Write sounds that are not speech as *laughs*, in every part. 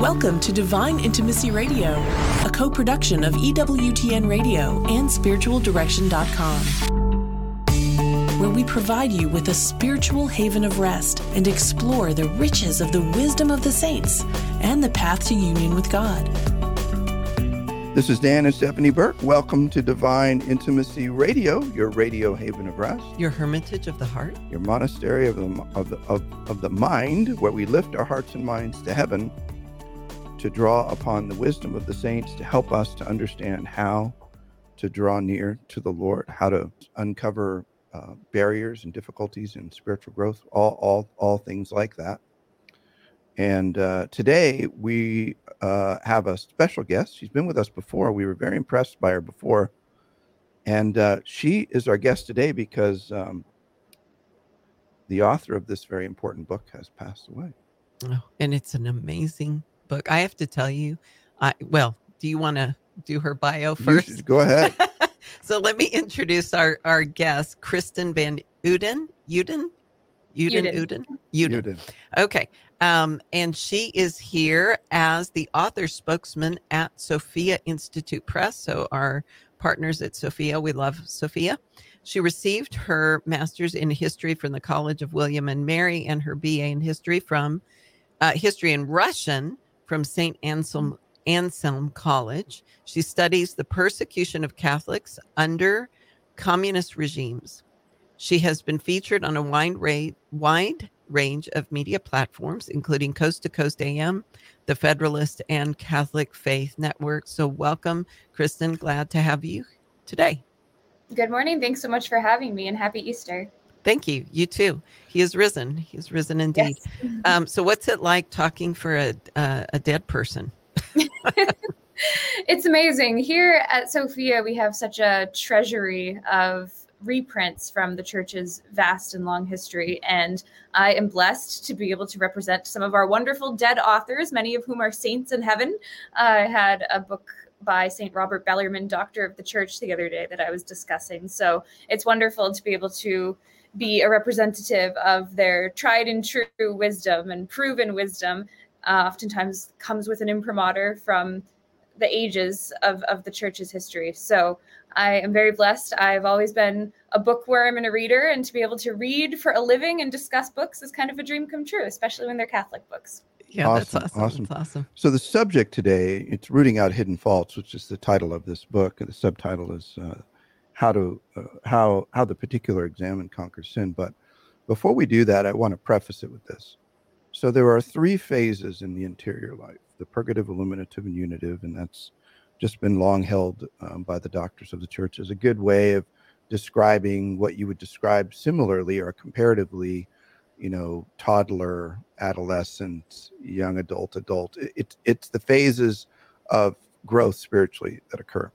Welcome to Divine Intimacy Radio, a co production of EWTN Radio and SpiritualDirection.com, where we provide you with a spiritual haven of rest and explore the riches of the wisdom of the saints and the path to union with God. This is Dan and Stephanie Burke. Welcome to Divine Intimacy Radio, your radio haven of rest, your hermitage of the heart, your monastery of the, of the, of, of the mind, where we lift our hearts and minds to heaven to draw upon the wisdom of the saints to help us to understand how to draw near to the Lord, how to uncover uh, barriers and difficulties in spiritual growth, all, all, all things like that. And uh, today we uh, have a special guest. She's been with us before. We were very impressed by her before. And uh, she is our guest today because um, the author of this very important book has passed away. Oh, and it's an amazing book. I have to tell you, I well, do you want to do her bio first? Go ahead. *laughs* so let me introduce our our guest, Kristen Van Uden. Uden? Uden, Uden, Uden. Uden. Okay. Um, and she is here as the author spokesman at Sophia Institute Press. So, our partners at Sophia, we love Sophia. She received her master's in history from the College of William and Mary and her BA in history from uh, history in Russian from St. Anselm, Anselm College. She studies the persecution of Catholics under communist regimes. She has been featured on a wide, ra- wide range of media platforms, including Coast to Coast AM, the Federalist, and Catholic Faith Network. So, welcome, Kristen. Glad to have you today. Good morning. Thanks so much for having me, and happy Easter. Thank you. You too. He is risen. He is risen indeed. Yes. *laughs* um, so, what's it like talking for a uh, a dead person? *laughs* it's amazing. Here at Sophia, we have such a treasury of reprints from the church's vast and long history. And I am blessed to be able to represent some of our wonderful dead authors, many of whom are saints in heaven. I had a book by St. Robert Bellarmine, Doctor of the Church, the other day that I was discussing. So it's wonderful to be able to be a representative of their tried and true wisdom and proven wisdom. Uh, oftentimes comes with an imprimatur from the ages of, of the church's history. So I am very blessed. I've always been a bookworm and a reader, and to be able to read for a living and discuss books is kind of a dream come true, especially when they're Catholic books. Yeah, awesome, that's awesome. awesome. That's awesome. So the subject today, it's rooting out hidden faults, which is the title of this book. The subtitle is uh, how to uh, how how the particular examen conquers sin. But before we do that, I want to preface it with this. So there are three phases in the interior life: the purgative, illuminative, and unitive, and that's just been long held um, by the doctors of the church as a good way of describing what you would describe similarly or comparatively, you know, toddler, adolescent, young adult, adult. It's it's the phases of growth spiritually that occur.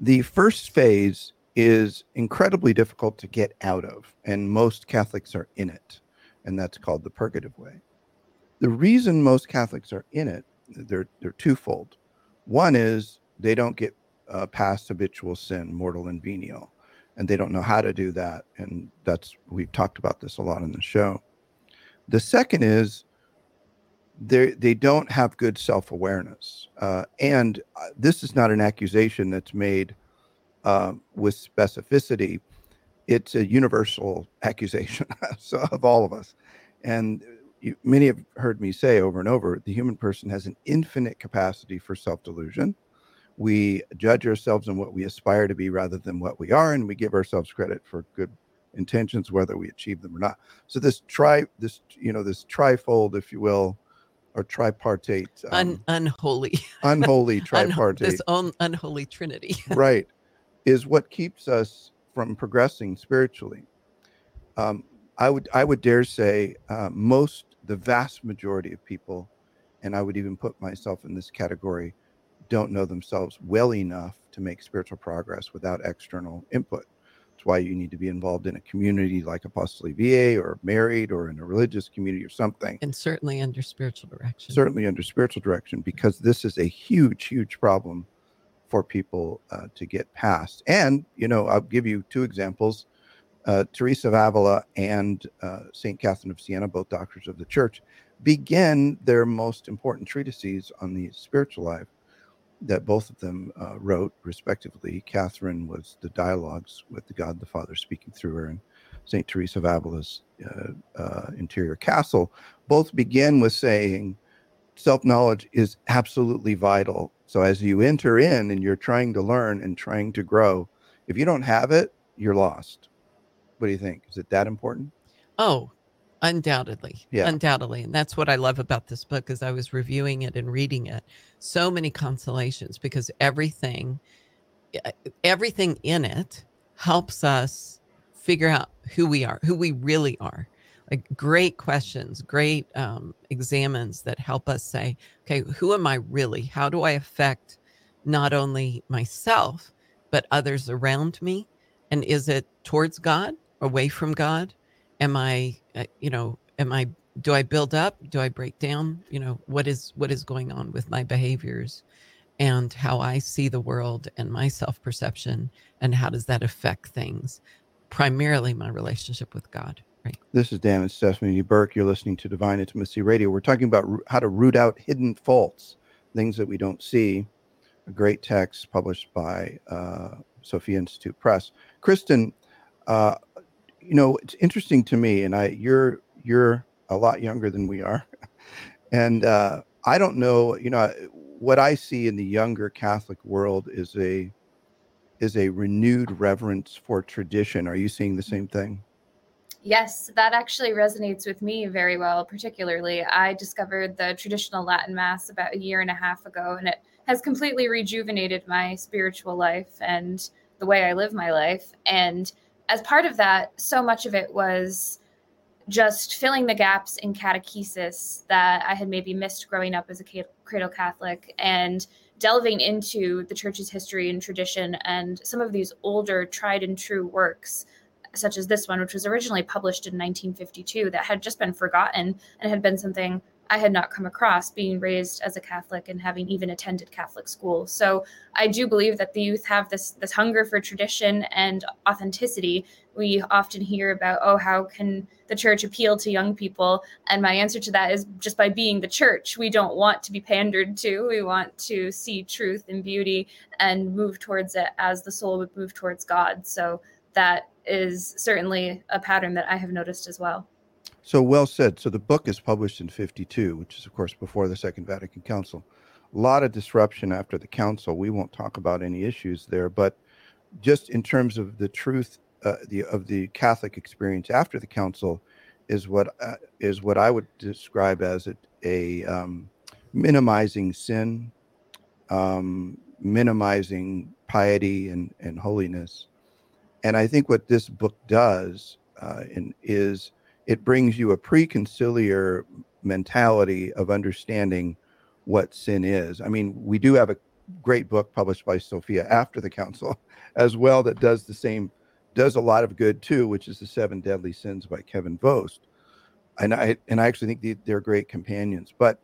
The first phase is incredibly difficult to get out of, and most Catholics are in it, and that's called the purgative way. The reason most Catholics are in it, they're they're twofold. One is they don't get uh, past habitual sin, mortal and venial, and they don't know how to do that. And that's, we've talked about this a lot in the show. The second is they they don't have good self awareness, uh, and uh, this is not an accusation that's made uh, with specificity. It's a universal accusation *laughs* of all of us, and you, many have heard me say over and over the human person has an infinite capacity for self delusion. We judge ourselves on what we aspire to be rather than what we are, and we give ourselves credit for good intentions, whether we achieve them or not. So this tri this you know this trifold, if you will, or tripartite, um, Un- unholy, *laughs* unholy tripartite, this un- unholy trinity, *laughs* right, is what keeps us from progressing spiritually. Um, I would I would dare say uh, most the vast majority of people, and I would even put myself in this category, don't know themselves well enough to make spiritual progress without external input. That's why you need to be involved in a community like Apostoli Viae or married or in a religious community or something. And certainly under spiritual direction. Certainly under spiritual direction, because this is a huge, huge problem for people uh, to get past. And, you know, I'll give you two examples uh, Teresa of Avila and uh, St. Catherine of Siena, both doctors of the church, begin their most important treatises on the spiritual life that both of them uh, wrote, respectively. Catherine was the dialogues with the God the Father speaking through her, and St. Teresa of Avila's uh, uh, Interior Castle both begin with saying self knowledge is absolutely vital. So as you enter in and you're trying to learn and trying to grow, if you don't have it, you're lost. What do you think? Is it that important? Oh, undoubtedly yeah. undoubtedly and that's what i love about this book as i was reviewing it and reading it so many consolations because everything everything in it helps us figure out who we are who we really are. Like great questions great um, examines that help us say okay who am i really? How do i affect not only myself but others around me? And is it towards god away from god? Am i you know am i do i build up? Do i break down? You know what is what is going on with my behaviors and how i see the world and my self perception and how does that affect things? Primarily my relationship with god right? This is dan and stephanie burke you're listening to divine intimacy radio. We're talking about how to root out hidden faults things that we don't see. A great text published by uh, sophia institute press. Kristen uh, you know, it's interesting to me, and I you're you're a lot younger than we are, and uh, I don't know. You know, what I see in the younger Catholic world is a is a renewed reverence for tradition. Are you seeing the same thing? Yes, that actually resonates with me very well. Particularly, I discovered the traditional Latin Mass about a year and a half ago, and it has completely rejuvenated my spiritual life and the way I live my life. And as part of that, so much of it was just filling the gaps in catechesis that I had maybe missed growing up as a cradle Catholic and delving into the church's history and tradition and some of these older, tried and true works, such as this one, which was originally published in 1952, that had just been forgotten and had been something I had not come across being raised as a Catholic and having even attended Catholic school. So I do believe that the youth have this this hunger for tradition and authenticity. We often hear about, oh, how can the church appeal to young people? And my answer to that is just by being the church. We don't want to be pandered to. We want to see truth and beauty and move towards it as the soul would move towards God. So that is certainly a pattern that I have noticed as well. So well said. So the book is published in 52, which is, of course, before the Second Vatican Council. A lot of disruption after the council. We won't talk about any issues there, but just in terms of the truth uh, the, of the Catholic experience after the council, is what uh, is what I would describe as a, a um, minimizing sin, um, minimizing piety and, and holiness. And I think what this book does uh, in, is it brings you a preconciliar mentality of understanding what sin is. I mean, we do have a great book published by Sophia after the council *laughs* as well that does the same, does a lot of good too, which is the Seven Deadly Sins by Kevin Vost. And I and I actually think they're great companions. But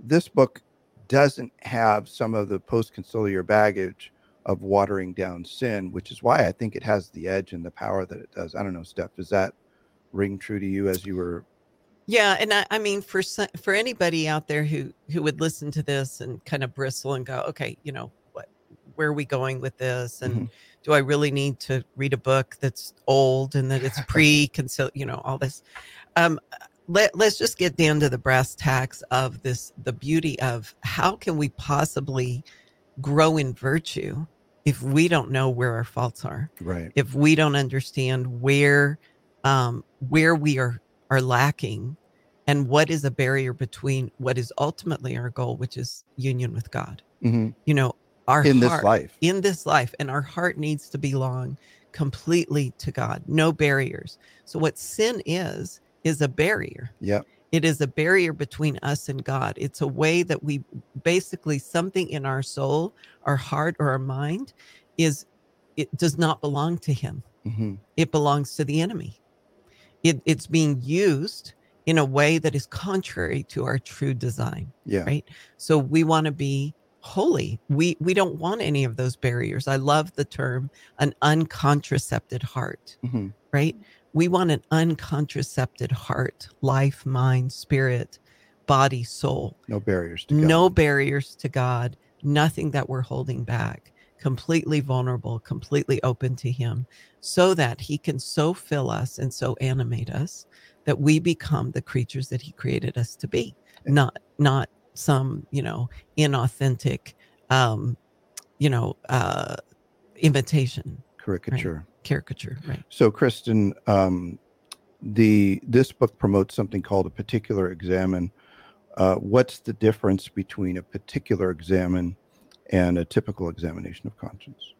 this book doesn't have some of the post-conciliar baggage of watering down sin, which is why I think it has the edge and the power that it does. I don't know, Steph, is that ring true to you as you were yeah and I, I mean for for anybody out there who who would listen to this and kind of bristle and go okay you know what where are we going with this? And mm-hmm. do i really need to read a book that's old and that it's *laughs* pre you know all this? Um let, let's just get down to the brass tacks of this the beauty of how can we possibly grow in virtue if we don't know where our faults are? Right. If we don't understand where um, where we are are lacking and what is a barrier between what is ultimately our goal which is union with god. Mm-hmm. you know our in heart, this life. in this life and our heart needs to belong completely to god no barriers. So what sin is is a barrier. Yeah it is a barrier between us and god. It's a way that we basically something in our soul our heart or our mind is it does not belong to him. Mm-hmm. it belongs to the enemy it, it's being used in a way that is contrary to our true design. Yeah. Right. So we want to be holy. We we don't want any of those barriers. I love the term an uncontracepted heart. Mm-hmm. Right. We want an uncontracepted heart, life, mind, spirit, body, soul. No barriers to God. No barriers to God. Nothing that we're holding back. Completely vulnerable, completely open to Him, so that He can so fill us and so animate us that we become the creatures that He created us to be. Not not some you know inauthentic, um, you know, uh, imitation caricature. Right. Caricature, right? So, Kristen, um, the this book promotes something called a particular examen. Uh, what's the difference between a particular examen and a typical examination of conscience?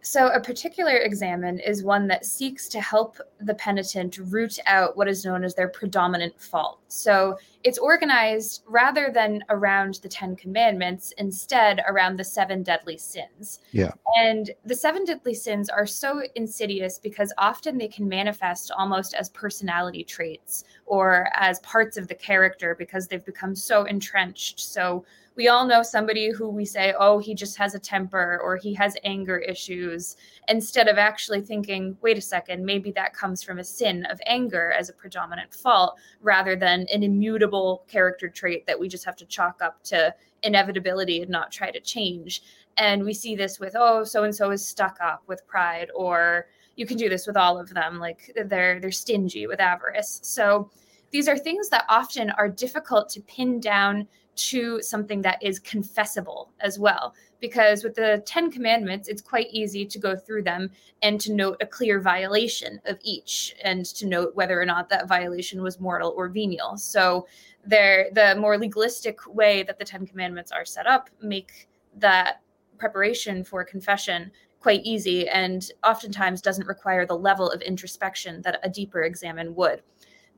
So, a particular examen is one that seeks to help the penitent root out what is known as their predominant fault. So, it's organized rather than around the Ten Commandments, instead around the seven deadly sins. Yeah. And the seven deadly sins are so insidious because often they can manifest almost as personality traits or as parts of the character because they've become so entrenched. So, we all know somebody who we say, oh, he just has a temper or he has anger issues, instead of actually thinking, wait a second, maybe that comes from a sin of anger as a predominant fault rather than an immutable character trait that we just have to chalk up to inevitability and not try to change. And we see this with, oh, so and so is stuck up with pride, or you can do this with all of them, like they're they're stingy with avarice. So these are things that often are difficult to pin down to something that is confessible as well. Because with the Ten Commandments, it's quite easy to go through them and to note a clear violation of each and to note whether or not that violation was mortal or venial. So there the more legalistic way that the Ten Commandments are set up make that preparation for confession quite easy and oftentimes doesn't require the level of introspection that a deeper examen would.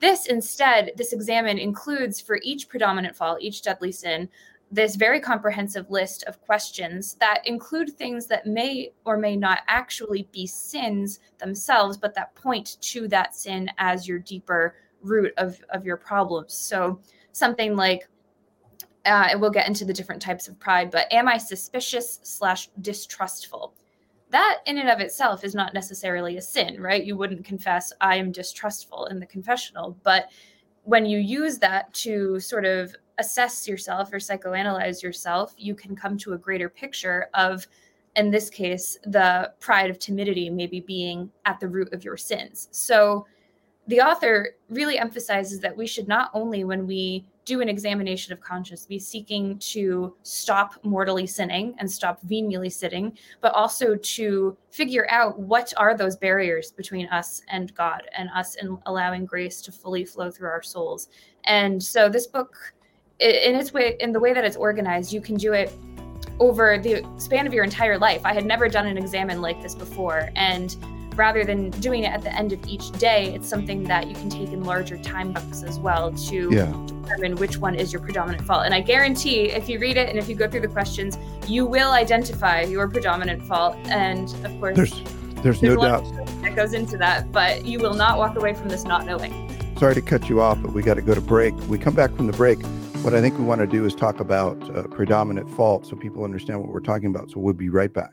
This instead, this examen includes for each predominant fall, each deadly sin, this very comprehensive list of questions that include things that may or may not actually be sins themselves, but that point to that sin as your deeper root of, of your problems. So something like, uh, and we'll get into the different types of pride, but am I suspicious slash distrustful? That in and of itself is not necessarily a sin, right? You wouldn't confess, I am distrustful in the confessional. But when you use that to sort of assess yourself or psychoanalyze yourself, you can come to a greater picture of, in this case, the pride of timidity maybe being at the root of your sins. So the author really emphasizes that we should not only, when we do an examination of conscience, be seeking to stop mortally sinning and stop venially sinning, but also to figure out what are those barriers between us and God and us in allowing grace to fully flow through our souls. And so this book, in its way, in the way that it's organized, you can do it over the span of your entire life. I had never done an examen like this before. And rather than doing it at the end of each day, it's something that you can take in larger time bucks as well to yeah. determine which one is your predominant fault. And I guarantee if you read it and if you go through the questions, you will identify your predominant fault. And of course, there's, there's, there's no doubt that goes into that, but you will not walk away from this not knowing. Sorry to cut you off, but we got to go to break. We come back from the break. What I think we want to do is talk about uh, predominant fault so people understand what we're talking about. So we'll be right back.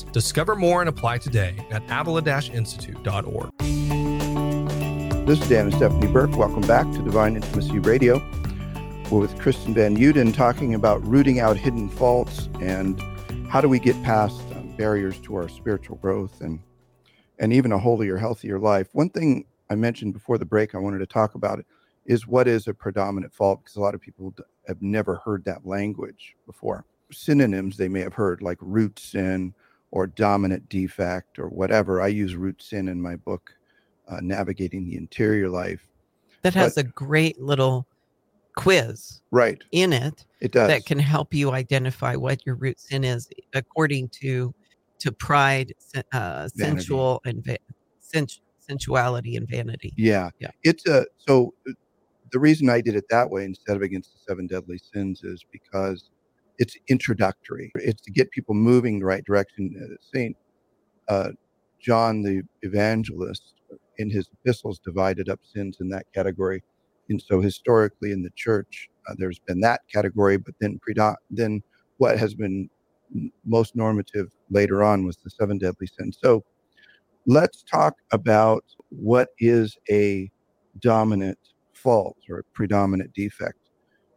Discover more and apply today at avila-institute.org. This is Dan and Stephanie Burke. Welcome back to Divine Intimacy Radio. We're with Kristen Van Uden talking about rooting out hidden faults and how do we get past um, barriers to our spiritual growth and and even a holier, healthier life. One thing I mentioned before the break, I wanted to talk about is what is a predominant fault because a lot of people have never heard that language before. Synonyms they may have heard like root sin or dominant defect or whatever. I use root sin in my book, uh, Navigating the Interior Life. That has but, a great little quiz right in it. It does that can help you identify what your root sin is according to to pride, uh, sensual and va- sens- sensuality and vanity. Yeah, yeah. It's a so the reason I did it that way instead of against the seven deadly sins is because it's introductory. It's to get people moving the right direction. Uh, Saint uh, John the Evangelist in his epistles divided up sins in that category, and so historically in the church uh, there's been that category, but then then what has been most normative later on was the seven deadly sins. So let's talk about what is a dominant fault or a predominant defect.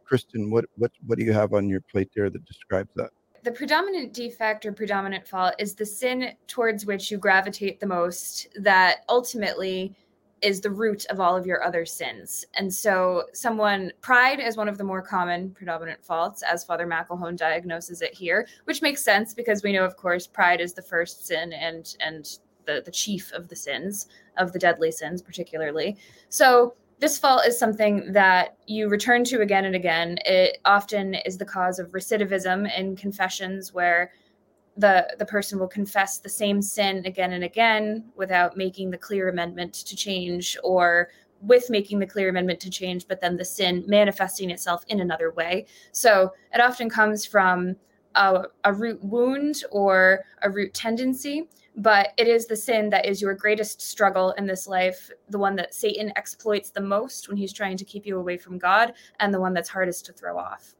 Kristen, what, what, what do you have on your plate there that describes that? The predominant defect or predominant fault is the sin towards which you gravitate the most that ultimately is the root of all of your other sins. And so, someone, pride is one of the more common predominant faults, as Father McElhone diagnoses it here, which makes sense because we know, of course, pride is the first sin and, and the, the chief of the sins, of the deadly sins, particularly. So, this fault is something that you return to again and again. It often is the cause of recidivism in confessions where the the person will confess the same sin again and again without making the clear amendment to change or with making the clear amendment to change but then the sin manifesting itself in another way so it often comes from a, a root wound or a root tendency but it is the sin that is your greatest struggle in this life, the one that Satan exploits the most when he's trying to keep you away from God, and the one that's hardest to throw off.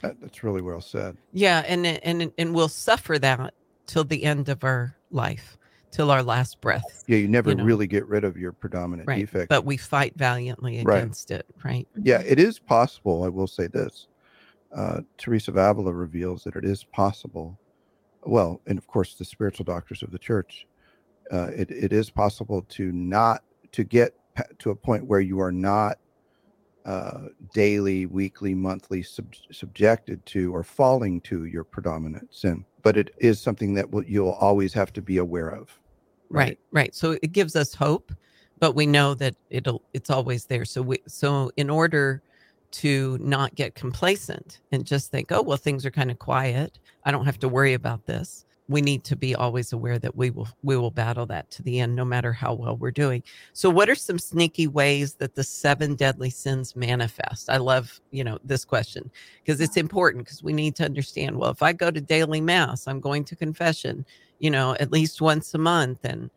that's really well said. Yeah, and and and we'll suffer that till the end of our life, till our last breath. Yeah, you never you know? really get rid of your predominant right. defect, but we fight valiantly against right. it. Right? Yeah, it is possible. I will say this. Uh, Teresa of Avila reveals that it is possible well, and of course the spiritual doctors of the church, uh, it, it is possible to not to get to a point where you are not uh, daily, weekly, monthly sub- subjected to or falling to your predominant sin. But it is something that will, you'll always have to be aware of. Right? right, right. So it gives us hope, but we know that it'll it's always there. So we so in order to not get complacent and just think, oh, well, things are kind of quiet. I don't have to worry about this. We need to be always aware that we will we will battle that to the end, no matter how well we're doing. So, what are some sneaky ways that the seven deadly sins manifest? I love you know this question because it's mm. important because we need to understand. Well, if I go to daily mass, I'm going to confession, you know, at least once a month, and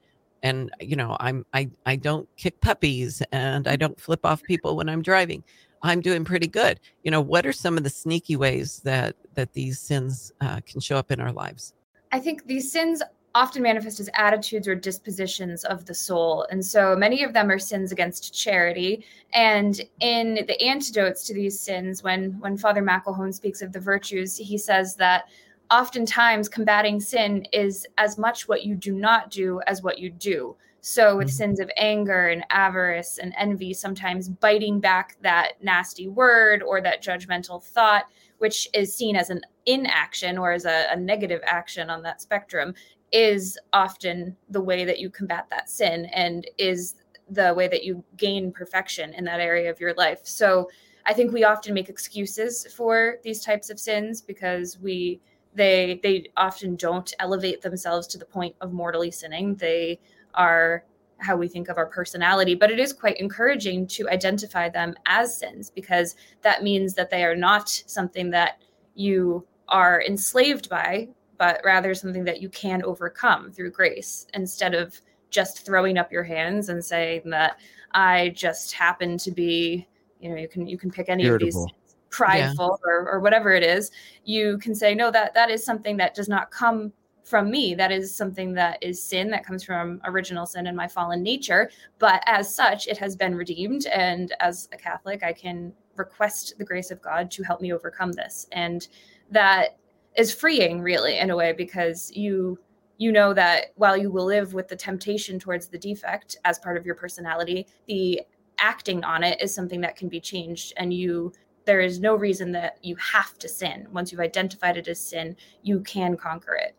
and you know i'm i i don't kick puppies and i mm. don't flip off people when i'm driving I'm doing pretty good. You know, what are some of the sneaky ways that that these sins uh, can show up in our lives? I think these sins often manifest as attitudes or dispositions of the soul. And so many of them are sins against charity. And in the antidotes to these sins, when when Father McElhone speaks of the virtues, he says that oftentimes combating sin is as much what you do not do as what you do. So, with mm-hmm. sins of anger and avarice and envy, sometimes biting back that nasty word or that judgmental thought, which is seen as an inaction or as a, a negative action on that spectrum, is often the way that you combat that sin and is the way that you gain perfection in that area of your life. So, I think we often make excuses for these types of sins because we they they often don't elevate themselves to the point of mortally sinning. They are how we think of our personality, but it is quite encouraging to identify them as sins because that means that they are not something that you are enslaved by, but rather something that you can overcome through grace instead of just throwing up your hands and saying that I just happen to be, you know, you can you can pick any Irritable. of these prideful yeah. or, or whatever it is. You can say, no, that that is something that does not come from me. That is something that is sin that comes from original sin and my fallen nature. But as such, it has been redeemed. And as a Catholic, I can request the grace of God to help me overcome this. And that is freeing, really, in a way, because you you know that while you will live with the temptation towards the defect as part of your personality, the acting on it is something that can be changed and you there is no reason that you have to sin once you've identified it as sin you can conquer it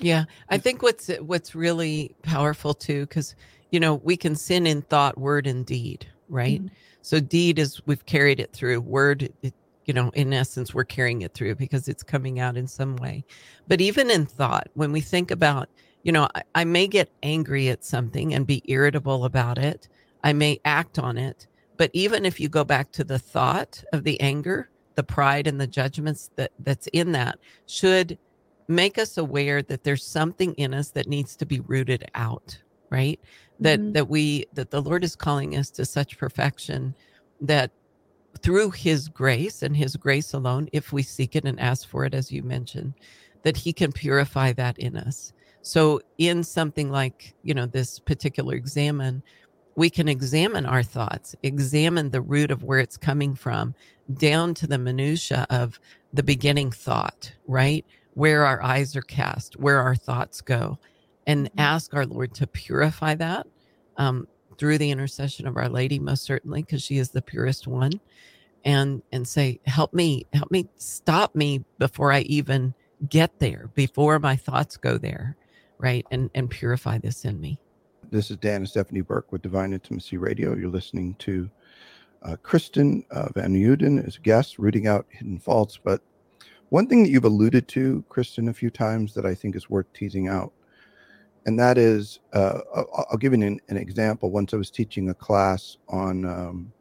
yeah i think what's what's really powerful too because you know we can sin in thought word and deed right? Mm-hmm. so deed is we've carried it through. Word it, you know in essence we're carrying it through because it's coming out in some way. But even in thought when we think about you know I, I may get angry at something and be irritable about it. I may act on it. But even if you go back to the thought of the anger the pride and the judgments that that's in that should make us aware that there's something in us that needs to be rooted out right that mm-hmm. that we that the lord is calling us to such perfection that through his grace and his grace alone, if we seek it and ask for it, as you mentioned, that he can purify that in us. So, in something like, you know, this particular examen, we can examine our thoughts, examine the root of where it's coming from, down to the minutia of the beginning thought, right? Where our eyes are cast, where our thoughts go, and mm-hmm. ask our Lord to purify that. Um, through the intercession of our lady most certainly because she is the purest one and and say help me help me stop me before i even get there before my thoughts go there right and and purify this in me this is dan and stephanie burke with divine intimacy radio you're listening to uh, kristen uh, van uden as a guest rooting out hidden faults but one thing that you've alluded to kristen a few times that i think is worth teasing out and that is uh, I'll, give you an, an, example. Once I was teaching a class on um,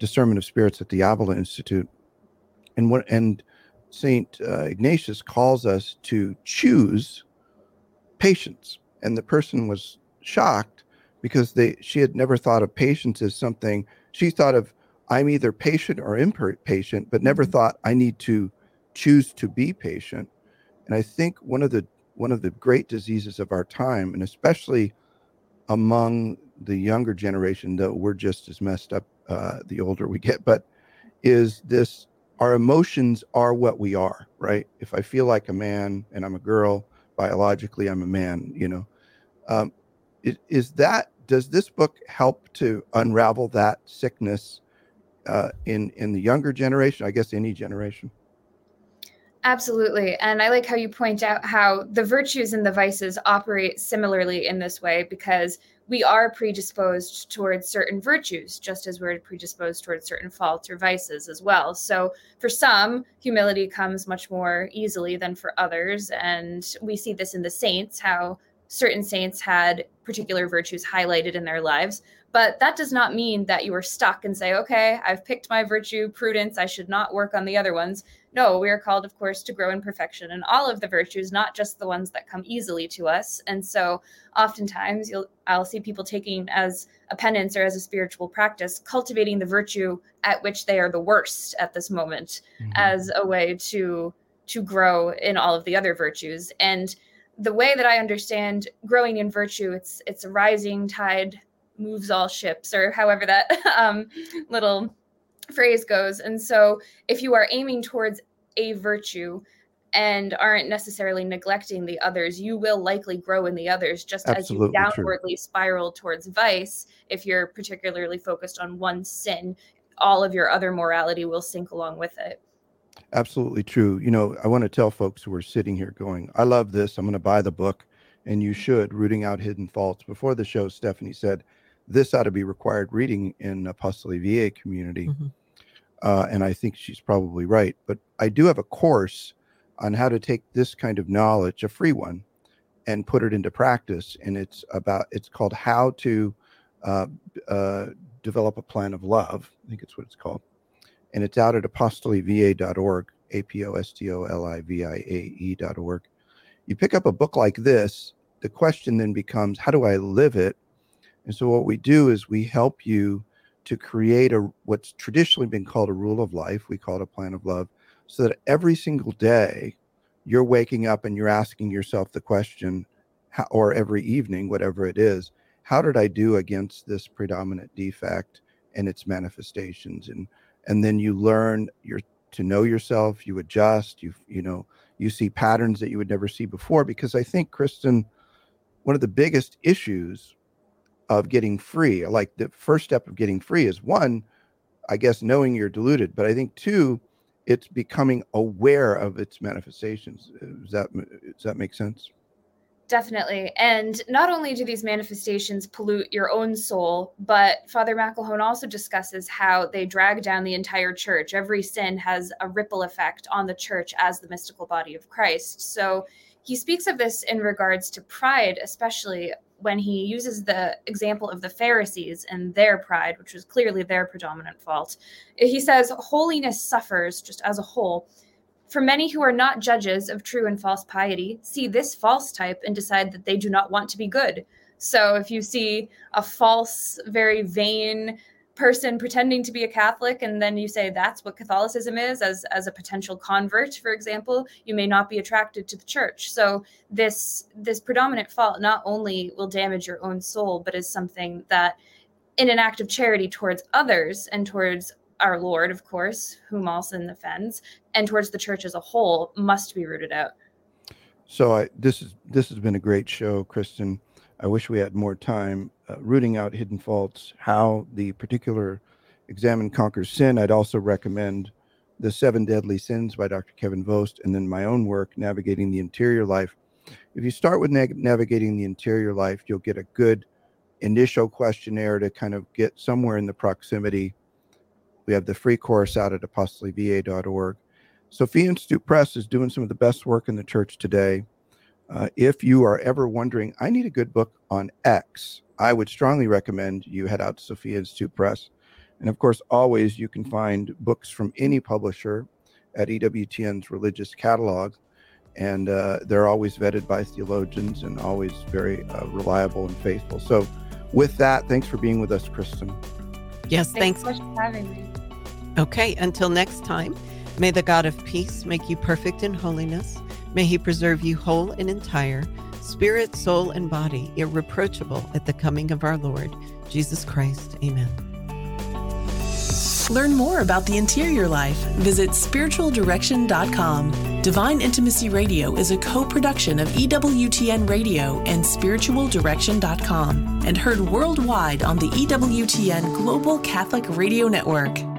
discernment of spirits at the Avila Institute, and what and Saint uh, Ignatius calls us to choose patience, and the person was shocked because they she had never thought of patience as something she thought of I'm either patient or impatient, but never mm-hmm. thought I need to choose to be patient. And I think one of the one of the great diseases of our time, and especially among the younger generation, though we're just as messed up uh, the older we get, but is this our emotions are what we are, right? If I feel like a man and I'm a girl, biologically I'm a man, you know. Um, is, is that does this book help to unravel that sickness uh, in in the younger generation? I guess any generation. Absolutely. And I like how you point out how the virtues and the vices operate similarly in this way because we are predisposed towards certain virtues, just as we're predisposed towards certain faults or vices as well. So, for some, humility comes much more easily than for others. And we see this in the saints, how certain saints had particular virtues highlighted in their lives. But that does not mean that you are stuck and say, okay, I've picked my virtue, prudence, I should not work on the other ones. No, we are called, of course, to grow in perfection and all of the virtues, not just the ones that come easily to us. And so, oftentimes, you'll I'll see people taking as a penance or as a spiritual practice, cultivating the virtue at which they are the worst at this moment, mm-hmm. as a way to to grow in all of the other virtues. And the way that I understand growing in virtue, it's it's a rising tide moves all ships, or however that *laughs* um, little phrase goes. And so, if you are aiming towards a virtue and aren't necessarily neglecting the others, you will likely grow in the others, just Absolutely as you downwardly true. spiral towards vice. If you're particularly focused on one sin, all of your other morality will sink along with it. Absolutely true. You know, I want to tell folks who are sitting here going, I love this. I'm going to buy the book, and you should, Rooting Out Hidden Faults. Before the show, Stephanie said, this ought to be required reading in Apostoli Viae community. Mm-hmm. Uh, and I think she's probably right. But I do have a course on how to take this kind of knowledge, a free one, and put it into practice. And it's about, it's called How to uh, uh, Develop a Plan of Love. I think it's what it's called. And it's out at apostoliviae.org, A P O S T O L I V I A E.org. You pick up a book like this, the question then becomes, how do I live it? And so what we do is we help you to create a what's traditionally been called a rule of life. We call it a plan of love, so that every single day you're waking up and you're asking yourself the question, or every evening, whatever it is, how did I do against this predominant defect and its manifestations? And and then you learn your to know yourself. You adjust. You you know you see patterns that you would never see before. Because I think Kristen, one of the biggest issues of getting free. Like the first step of getting free is one, I guess, knowing you're deluded. But I think two, it's becoming aware of its manifestations. Uh, does that does that make sense? Definitely. And not only do these manifestations pollute your own soul, but Father McElhone also discusses how they drag down the entire church. Every sin has a ripple effect on the church as the mystical body of Christ. So he speaks of this in regards to pride, especially when he uses the example of the Pharisees and their pride, which was clearly their predominant fault. He says, Holiness suffers, just as a whole. For many who are not judges of true and false piety, see this false type and decide that they do not want to be good. So if you see a false, very vain, person pretending to be a Catholic and then you say that's what Catholicism is as as a potential convert, for example, you may not be attracted to the church. So this this predominant fault not only will damage your own soul, but is something that in an act of charity towards others and towards our Lord, of course, whom all sin offends, and towards the church as a whole must be rooted out. So I, this is this has been a great show, Kristen. I wish we had more time uh, rooting out hidden faults, how the particular Examen Conquer Sin. I'd also recommend The Seven Deadly Sins by Dr. Kevin Vost, and then my own work, Navigating the Interior Life. If you start with Navigating the Interior Life, you'll get a good initial questionnaire to kind of get somewhere in the proximity. We have the free course out at apostoliviae.org. Sophia Institute Press is doing some of the best work in the church today. Uh, if you are ever wondering, I need a good book on X, I would strongly recommend you head out to Sophia Institute Press. And of course, always you can find books from any publisher at EWTN's religious catalog. And uh, they're always vetted by theologians and always very uh, reliable and faithful. So, with that, thanks for being with us, Kristen. Yes, thanks, thanks. for having me. Okay, until next time, may the God of peace make you perfect in holiness. May he preserve you whole and entire, spirit, soul, and body, irreproachable at the coming of our Lord Jesus Christ. Amen. Learn more about the interior life. Visit spiritualdirection.com. Divine Intimacy Radio is a co production of EWTN Radio and spiritualdirection.com and heard worldwide on the EWTN Global Catholic Radio Network.